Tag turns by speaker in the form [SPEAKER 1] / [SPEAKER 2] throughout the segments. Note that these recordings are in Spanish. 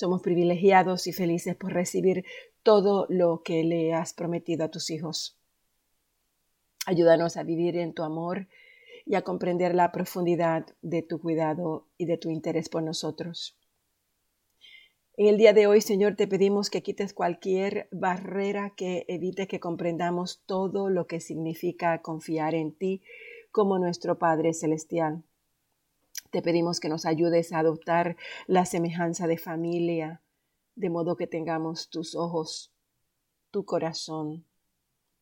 [SPEAKER 1] Somos privilegiados y felices por recibir todo lo que le has prometido a tus hijos. Ayúdanos a vivir en tu amor y a comprender la profundidad de tu cuidado y de tu interés por nosotros. En el día de hoy, Señor, te pedimos que quites cualquier barrera que evite que comprendamos todo lo que significa confiar en ti como nuestro Padre Celestial. Te pedimos que nos ayudes a adoptar la semejanza de familia, de modo que tengamos tus ojos, tu corazón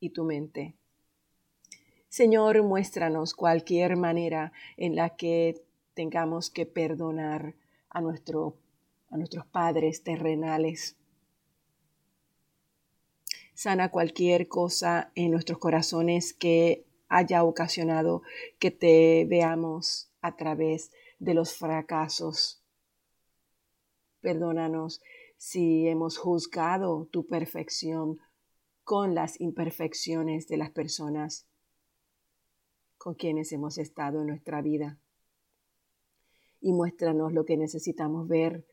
[SPEAKER 1] y tu mente. Señor, muéstranos cualquier manera en la que tengamos que perdonar a, nuestro, a nuestros padres terrenales. Sana cualquier cosa en nuestros corazones que haya ocasionado que te veamos a través de los fracasos. Perdónanos si hemos juzgado tu perfección con las imperfecciones de las personas con quienes hemos estado en nuestra vida. Y muéstranos lo que necesitamos ver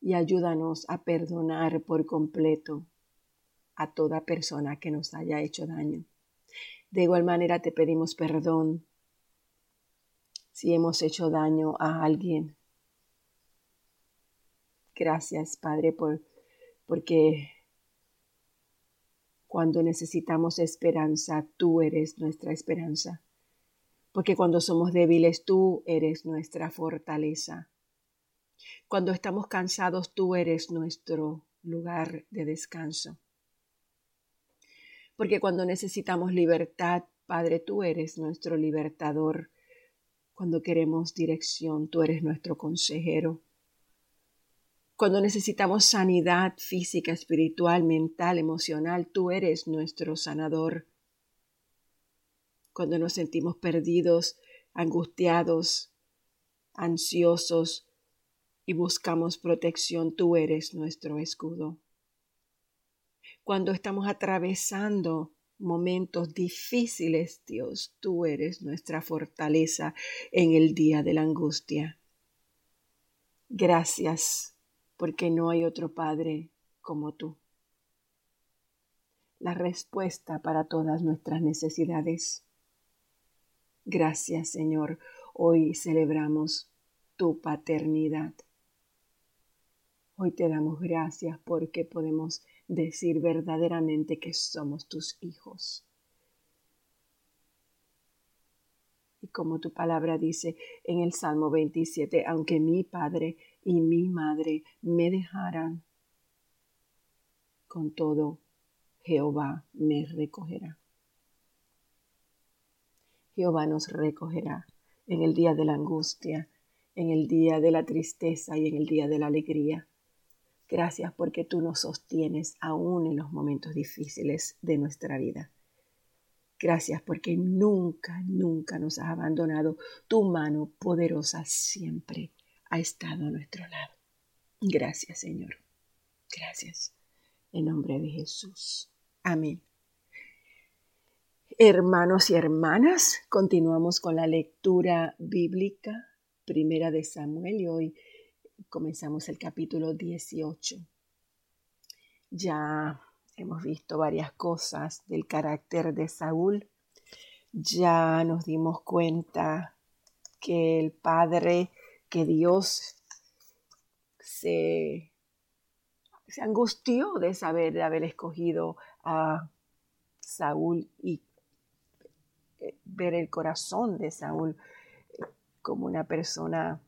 [SPEAKER 1] y ayúdanos a perdonar por completo a toda persona que nos haya hecho daño. De igual manera te pedimos perdón si hemos hecho daño a alguien. Gracias, Padre, por, porque cuando necesitamos esperanza, tú eres nuestra esperanza porque cuando somos débiles tú eres nuestra fortaleza. Cuando estamos cansados tú eres nuestro lugar de descanso. Porque cuando necesitamos libertad, Padre, tú eres nuestro libertador. Cuando queremos dirección, tú eres nuestro consejero. Cuando necesitamos sanidad física, espiritual, mental, emocional, tú eres nuestro sanador cuando nos sentimos perdidos, angustiados, ansiosos y buscamos protección, tú eres nuestro escudo. Cuando estamos atravesando momentos difíciles, Dios, tú eres nuestra fortaleza en el día de la angustia. Gracias, porque no hay otro Padre como tú. La respuesta para todas nuestras necesidades. Gracias, Señor. Hoy celebramos tu paternidad. Hoy te damos gracias porque podemos decir verdaderamente que somos tus hijos. Y como tu palabra dice en el Salmo 27, aunque mi padre y mi madre me dejaran, con todo Jehová me recogerá. Jehová nos recogerá en el día de la angustia, en el día de la tristeza y en el día de la alegría. Gracias porque tú nos sostienes aún en los momentos difíciles de nuestra vida. Gracias porque nunca, nunca nos has abandonado. Tu mano poderosa siempre ha estado a nuestro lado. Gracias, Señor. Gracias. En nombre de Jesús. Amén. Hermanos y hermanas, continuamos con la lectura bíblica, primera de Samuel, y hoy comenzamos el capítulo 18. Ya hemos visto varias cosas del carácter de Saúl, ya nos dimos cuenta que el Padre, que Dios se, se angustió de saber de haber escogido a Saúl y eh, ver el corazón de Saúl eh, como una persona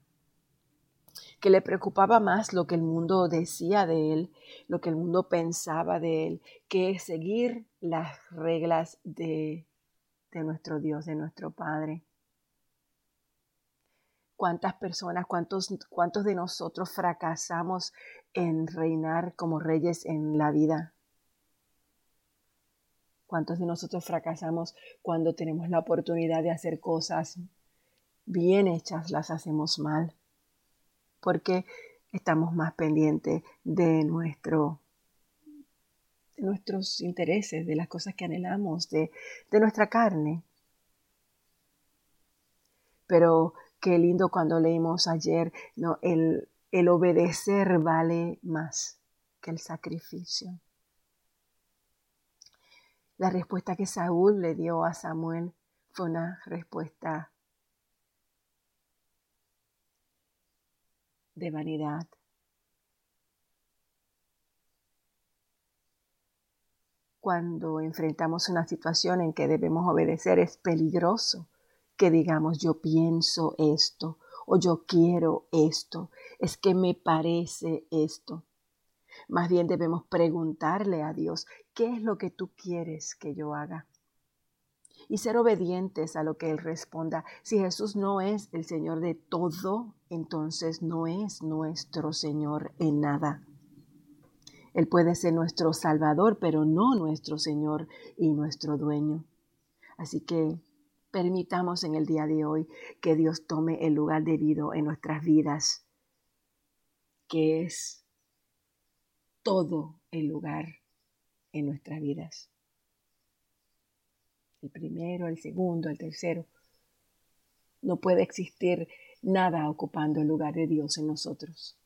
[SPEAKER 1] que le preocupaba más lo que el mundo decía de él, lo que el mundo pensaba de él, que seguir las reglas de, de nuestro Dios, de nuestro Padre. ¿Cuántas personas, cuántos, cuántos de nosotros fracasamos en reinar como reyes en la vida? ¿Cuántos de nosotros fracasamos cuando tenemos la oportunidad de hacer cosas bien hechas, las hacemos mal? Porque estamos más pendientes de, nuestro, de nuestros intereses, de las cosas que anhelamos, de, nuestra carne. Pero qué lindo cuando leímos ayer ¿no? el, el obedecer vale más que el sacrificio. La respuesta que Saúl le dio a Samuel fue una respuesta de vanidad. Cuando enfrentamos una situación en que debemos obedecer es peligroso que digamos yo pienso esto o yo quiero esto, es que me parece esto. Más bien debemos preguntarle a Dios, ¿qué es lo que tú quieres que yo haga? Y ser obedientes a lo que Él responda. Si Jesús no es el Señor de todo, entonces no es nuestro Señor en nada. Él puede ser nuestro Salvador, pero no nuestro Señor y nuestro dueño. Así que permitamos en el día de hoy que Dios tome el lugar debido en nuestras vidas, que es todo el lugar en nuestras vidas. El primero, el segundo, el tercero. No puede existir nada ocupando el lugar de Dios en nosotros.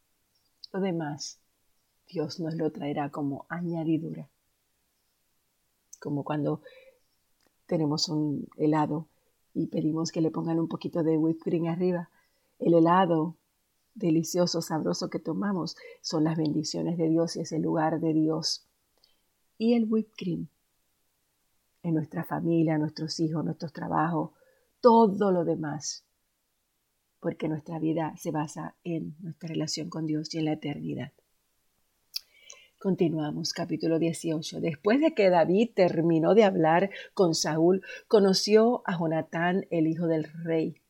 [SPEAKER 1] Lo demás, Dios nos lo traerá como añadidura. Como cuando tenemos un helado y pedimos que le pongan un poquito de whipped cream arriba. El helado delicioso, sabroso que tomamos son las bendiciones de Dios y es el lugar de Dios. Y el whipped cream en nuestra familia, nuestros hijos, nuestros trabajos, todo lo demás. Porque nuestra vida se basa en nuestra relación con Dios y en la eternidad. Continuamos, capítulo 18. Después de que David terminó de hablar con Saúl, conoció a Jonatán, el hijo del rey.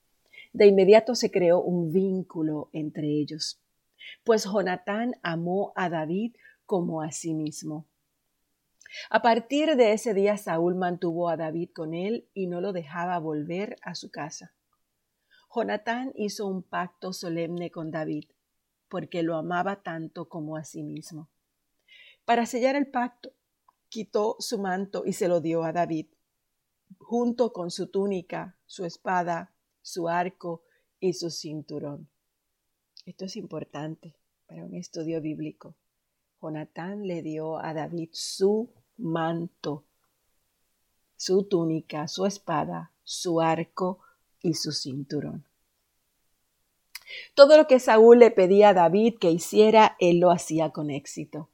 [SPEAKER 1] De inmediato se creó un vínculo entre ellos, pues Jonatán amó a David como a sí mismo. A partir de ese día Saúl mantuvo a David con él y no lo dejaba volver a su casa. Jonatán hizo un pacto solemne con David, porque lo amaba tanto como a sí mismo. Para sellar el pacto, quitó su manto y se lo dio a David, junto con su túnica, su espada, su arco y su cinturón. Esto es importante para un estudio bíblico. Jonatán le dio a David su manto, su túnica, su espada, su arco y su cinturón. Todo lo que Saúl le pedía a David que hiciera, él lo hacía con éxito.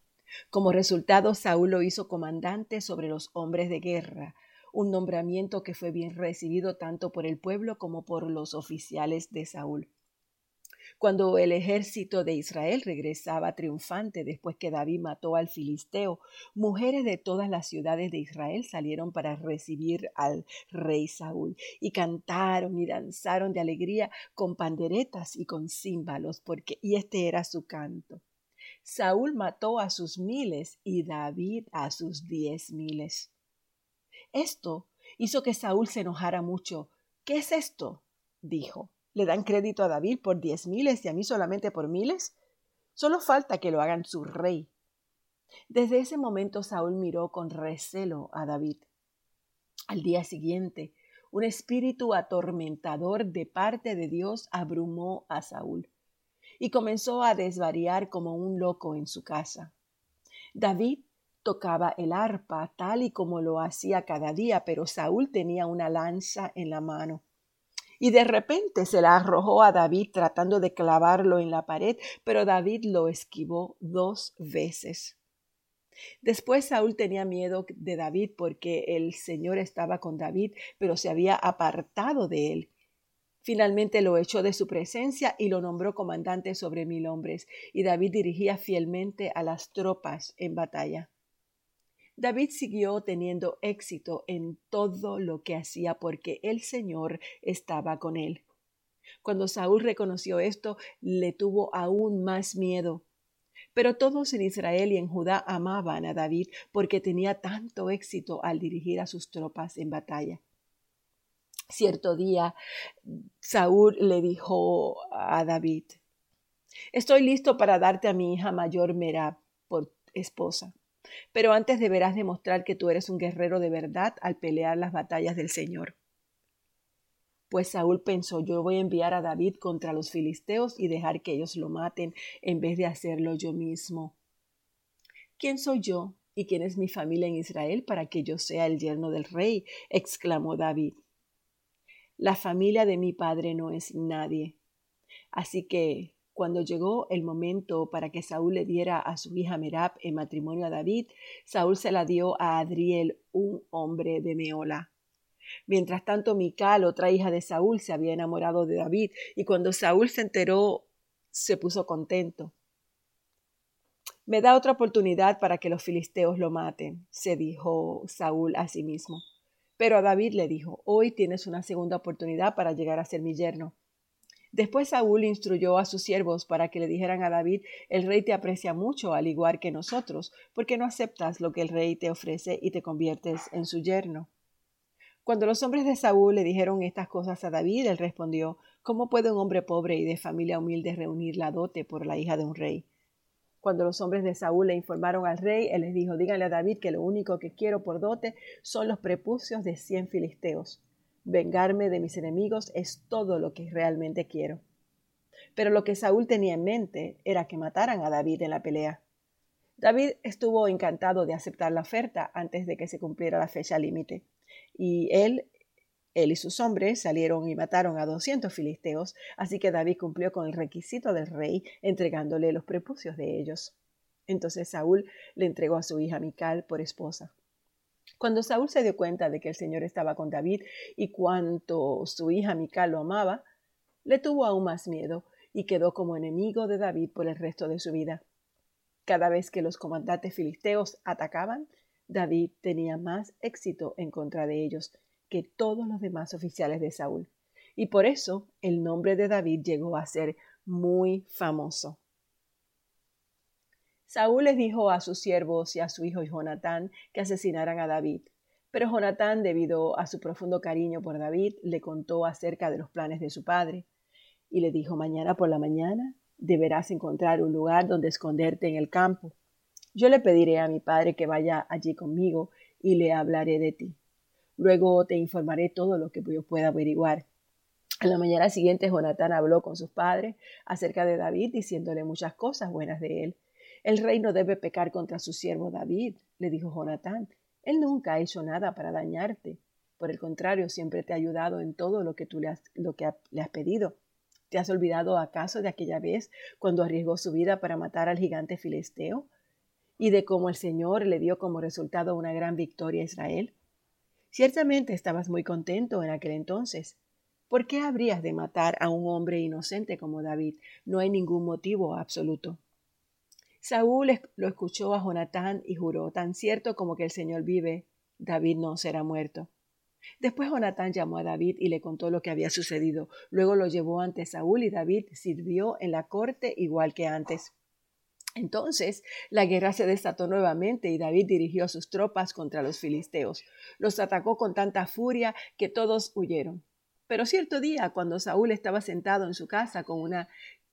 [SPEAKER 1] Como resultado, Saúl lo hizo comandante sobre los hombres de guerra, un nombramiento que fue bien recibido tanto por el pueblo como por los oficiales de Saúl. Cuando el ejército de Israel regresaba triunfante después que David mató al filisteo, mujeres de todas las ciudades de Israel salieron para recibir al rey Saúl y cantaron y danzaron de alegría con panderetas y con címbalos, porque y este era su canto. Saúl mató a sus miles y David a sus diez miles. Esto hizo que Saúl se enojara mucho. ¿Qué es esto? dijo. ¿Le dan crédito a David por diez miles y a mí solamente por miles? Solo falta que lo hagan su rey. Desde ese momento Saúl miró con recelo a David. Al día siguiente, un espíritu atormentador de parte de Dios abrumó a Saúl y comenzó a desvariar como un loco en su casa. David tocaba el arpa tal y como lo hacía cada día, pero Saúl tenía una lanza en la mano. Y de repente se la arrojó a David tratando de clavarlo en la pared, pero David lo esquivó dos veces. Después Saúl tenía miedo de David porque el Señor estaba con David, pero se había apartado de él. Finalmente lo echó de su presencia y lo nombró comandante sobre mil hombres, y David dirigía fielmente a las tropas en batalla. David siguió teniendo éxito en todo lo que hacía porque el Señor estaba con él. Cuando Saúl reconoció esto, le tuvo aún más miedo. Pero todos en Israel y en Judá amaban a David porque tenía tanto éxito al dirigir a sus tropas en batalla. Cierto día, Saúl le dijo a David, Estoy listo para darte a mi hija mayor Merab por esposa, pero antes deberás demostrar que tú eres un guerrero de verdad al pelear las batallas del Señor. Pues Saúl pensó, yo voy a enviar a David contra los filisteos y dejar que ellos lo maten en vez de hacerlo yo mismo. ¿Quién soy yo y quién es mi familia en Israel para que yo sea el yerno del rey? exclamó David. La familia de mi padre no es nadie. Así que cuando llegó el momento para que Saúl le diera a su hija Merab en matrimonio a David, Saúl se la dio a Adriel, un hombre de Meola. Mientras tanto, Mical, otra hija de Saúl, se había enamorado de David, y cuando Saúl se enteró, se puso contento. Me da otra oportunidad para que los filisteos lo maten, se dijo Saúl a sí mismo. Pero a David le dijo, hoy tienes una segunda oportunidad para llegar a ser mi yerno. Después Saúl instruyó a sus siervos para que le dijeran a David, el rey te aprecia mucho, al igual que nosotros, porque no aceptas lo que el rey te ofrece y te conviertes en su yerno. Cuando los hombres de Saúl le dijeron estas cosas a David, él respondió, ¿Cómo puede un hombre pobre y de familia humilde reunir la dote por la hija de un rey? Cuando los hombres de Saúl le informaron al rey, él les dijo, díganle a David que lo único que quiero por dote son los prepucios de cien filisteos. Vengarme de mis enemigos es todo lo que realmente quiero. Pero lo que Saúl tenía en mente era que mataran a David en la pelea. David estuvo encantado de aceptar la oferta antes de que se cumpliera la fecha límite, y él, él y sus hombres salieron y mataron a doscientos filisteos, así que David cumplió con el requisito del rey, entregándole los prepucios de ellos. Entonces Saúl le entregó a su hija Mical por esposa. Cuando Saúl se dio cuenta de que el Señor estaba con David y cuanto su hija Mical lo amaba, le tuvo aún más miedo y quedó como enemigo de David por el resto de su vida. Cada vez que los comandantes filisteos atacaban, David tenía más éxito en contra de ellos que todos los demás oficiales de Saúl. Y por eso el nombre de David llegó a ser muy famoso. Saúl les dijo a sus siervos y a su hijo Jonatán que asesinaran a David. Pero Jonatán, debido a su profundo cariño por David, le contó acerca de los planes de su padre. Y le dijo, mañana por la mañana deberás encontrar un lugar donde esconderte en el campo. Yo le pediré a mi padre que vaya allí conmigo y le hablaré de ti. Luego te informaré todo lo que yo pueda averiguar. A la mañana siguiente Jonatán habló con sus padres acerca de David, diciéndole muchas cosas buenas de él. El rey no debe pecar contra su siervo David, le dijo Jonatán. Él nunca ha hecho nada para dañarte. Por el contrario, siempre te ha ayudado en todo lo que tú le has, le has pedido. ¿Te has olvidado acaso de aquella vez cuando arriesgó su vida para matar al gigante filisteo? ¿Y de cómo el Señor le dio como resultado una gran victoria a Israel? Ciertamente estabas muy contento en aquel entonces. ¿Por qué habrías de matar a un hombre inocente como David? No hay ningún motivo absoluto. Saúl lo escuchó a Jonatán y juró, tan cierto como que el Señor vive, David no será muerto. Después Jonatán llamó a David y le contó lo que había sucedido. Luego lo llevó ante Saúl y David sirvió en la corte igual que antes. Entonces la guerra se desató nuevamente y David dirigió sus tropas contra los filisteos. Los atacó con tanta furia que todos huyeron. Pero cierto día, cuando Saúl estaba sentado en su casa con una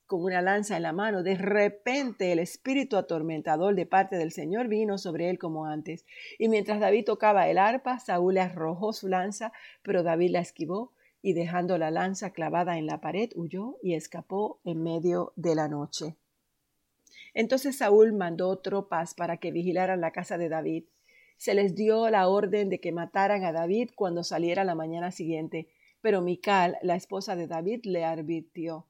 [SPEAKER 1] con una lanza en la mano, de repente el espíritu atormentador de parte del Señor vino sobre él como antes. Y mientras David tocaba el arpa, Saúl le arrojó su lanza, pero David la esquivó y dejando la lanza clavada en la pared, huyó y escapó en medio de la noche. Entonces Saúl mandó tropas para que vigilaran la casa de David. Se les dio la orden de que mataran a David cuando saliera la mañana siguiente, pero Mical, la esposa de David, le advirtió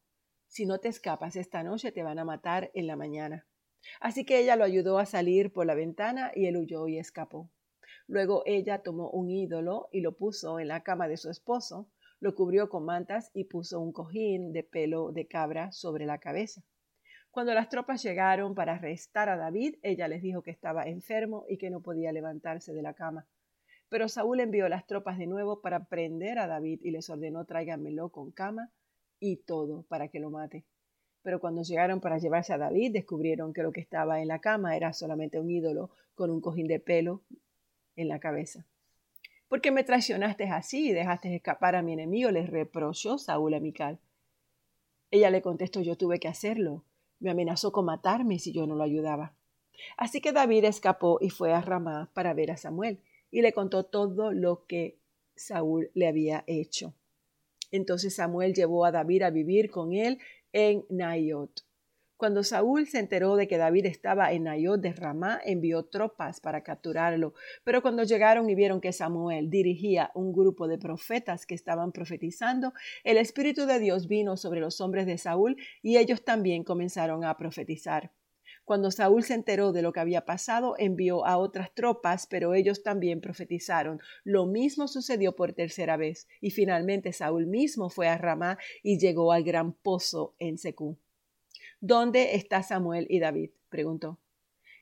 [SPEAKER 1] si no te escapas esta noche te van a matar en la mañana. Así que ella lo ayudó a salir por la ventana y él huyó y escapó. Luego ella tomó un ídolo y lo puso en la cama de su esposo, lo cubrió con mantas y puso un cojín de pelo de cabra sobre la cabeza. Cuando las tropas llegaron para arrestar a David, ella les dijo que estaba enfermo y que no podía levantarse de la cama. Pero Saúl envió las tropas de nuevo para prender a David y les ordenó tráiganmelo con cama y todo para que lo mate. Pero cuando llegaron para llevarse a David, descubrieron que lo que estaba en la cama era solamente un ídolo con un cojín de pelo en la cabeza. ¿Por qué me traicionaste así y dejaste escapar a mi enemigo? les reprochó Saúl a Mical. Ella le contestó, yo tuve que hacerlo. Me amenazó con matarme si yo no lo ayudaba. Así que David escapó y fue a Ramá para ver a Samuel y le contó todo lo que Saúl le había hecho. Entonces Samuel llevó a David a vivir con él en Nayot. Cuando Saúl se enteró de que David estaba en Nayot de Ramá, envió tropas para capturarlo. Pero cuando llegaron y vieron que Samuel dirigía un grupo de profetas que estaban profetizando, el Espíritu de Dios vino sobre los hombres de Saúl y ellos también comenzaron a profetizar. Cuando Saúl se enteró de lo que había pasado, envió a otras tropas, pero ellos también profetizaron. Lo mismo sucedió por tercera vez, y finalmente Saúl mismo fue a Ramá y llegó al gran pozo en Secú. ¿Dónde está Samuel y David? preguntó.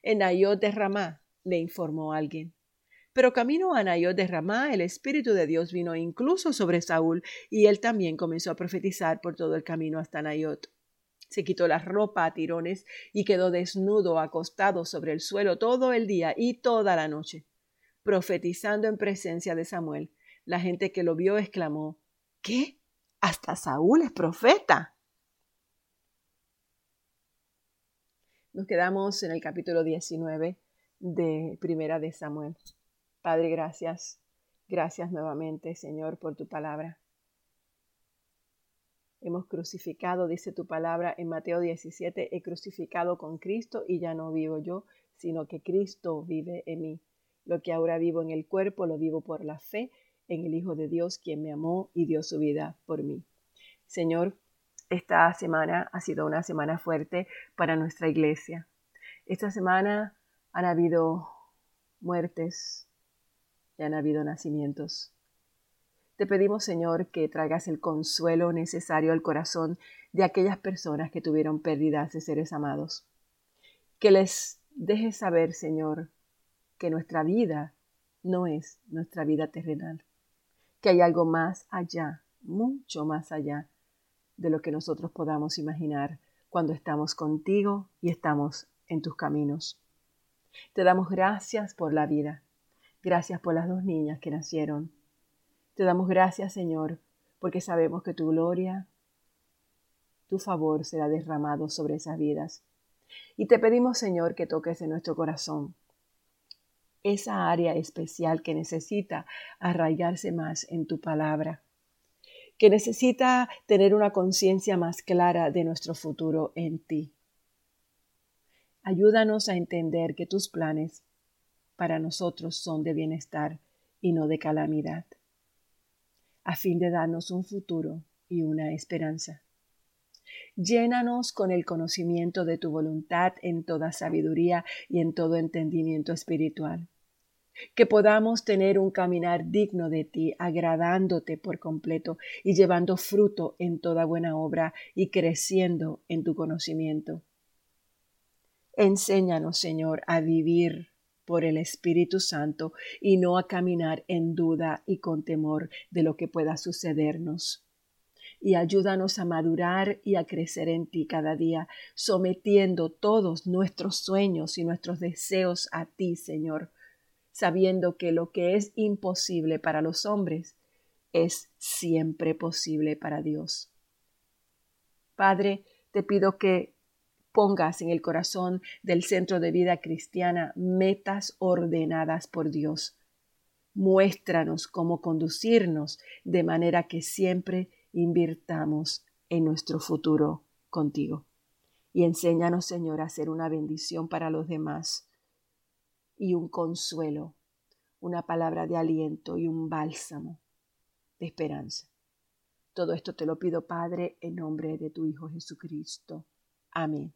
[SPEAKER 1] En Nayot de Ramá, le informó alguien. Pero camino a Nayot de Ramá, el Espíritu de Dios vino incluso sobre Saúl, y él también comenzó a profetizar por todo el camino hasta Nayot. Se quitó la ropa a tirones y quedó desnudo, acostado sobre el suelo todo el día y toda la noche, profetizando en presencia de Samuel. La gente que lo vio exclamó, ¿Qué? ¿Hasta Saúl es profeta? Nos quedamos en el capítulo 19 de Primera de Samuel. Padre, gracias. Gracias nuevamente, Señor, por tu palabra. Hemos crucificado, dice tu palabra en Mateo 17, he crucificado con Cristo y ya no vivo yo, sino que Cristo vive en mí. Lo que ahora vivo en el cuerpo lo vivo por la fe en el Hijo de Dios, quien me amó y dio su vida por mí. Señor, esta semana ha sido una semana fuerte para nuestra iglesia. Esta semana han habido muertes y han habido nacimientos. Te pedimos, Señor, que traigas el consuelo necesario al corazón de aquellas personas que tuvieron pérdidas de seres amados. Que les dejes saber, Señor, que nuestra vida no es nuestra vida terrenal, que hay algo más allá, mucho más allá de lo que nosotros podamos imaginar cuando estamos contigo y estamos en tus caminos. Te damos gracias por la vida, gracias por las dos niñas que nacieron. Te damos gracias, Señor, porque sabemos que tu gloria, tu favor será derramado sobre esas vidas. Y te pedimos, Señor, que toques en nuestro corazón esa área especial que necesita arraigarse más en tu palabra que necesita tener una conciencia más clara de nuestro futuro en ti. Ayúdanos a entender que tus planes para nosotros son de bienestar y no de calamidad, a fin de darnos un futuro y una esperanza. Llénanos con el conocimiento de tu voluntad en toda sabiduría y en todo entendimiento espiritual que podamos tener un caminar digno de ti, agradándote por completo y llevando fruto en toda buena obra y creciendo en tu conocimiento. Enséñanos, Señor, a vivir por el Espíritu Santo y no a caminar en duda y con temor de lo que pueda sucedernos. Y ayúdanos a madurar y a crecer en ti cada día, sometiendo todos nuestros sueños y nuestros deseos a ti, Señor, sabiendo que lo que es imposible para los hombres es siempre posible para Dios. Padre, te pido que pongas en el corazón del centro de vida cristiana metas ordenadas por Dios. Muéstranos cómo conducirnos de manera que siempre invirtamos en nuestro futuro contigo. Y enséñanos, Señor, a ser una bendición para los demás y un consuelo, una palabra de aliento y un bálsamo de esperanza. Todo esto te lo pido, Padre, en nombre de tu Hijo Jesucristo. Amén.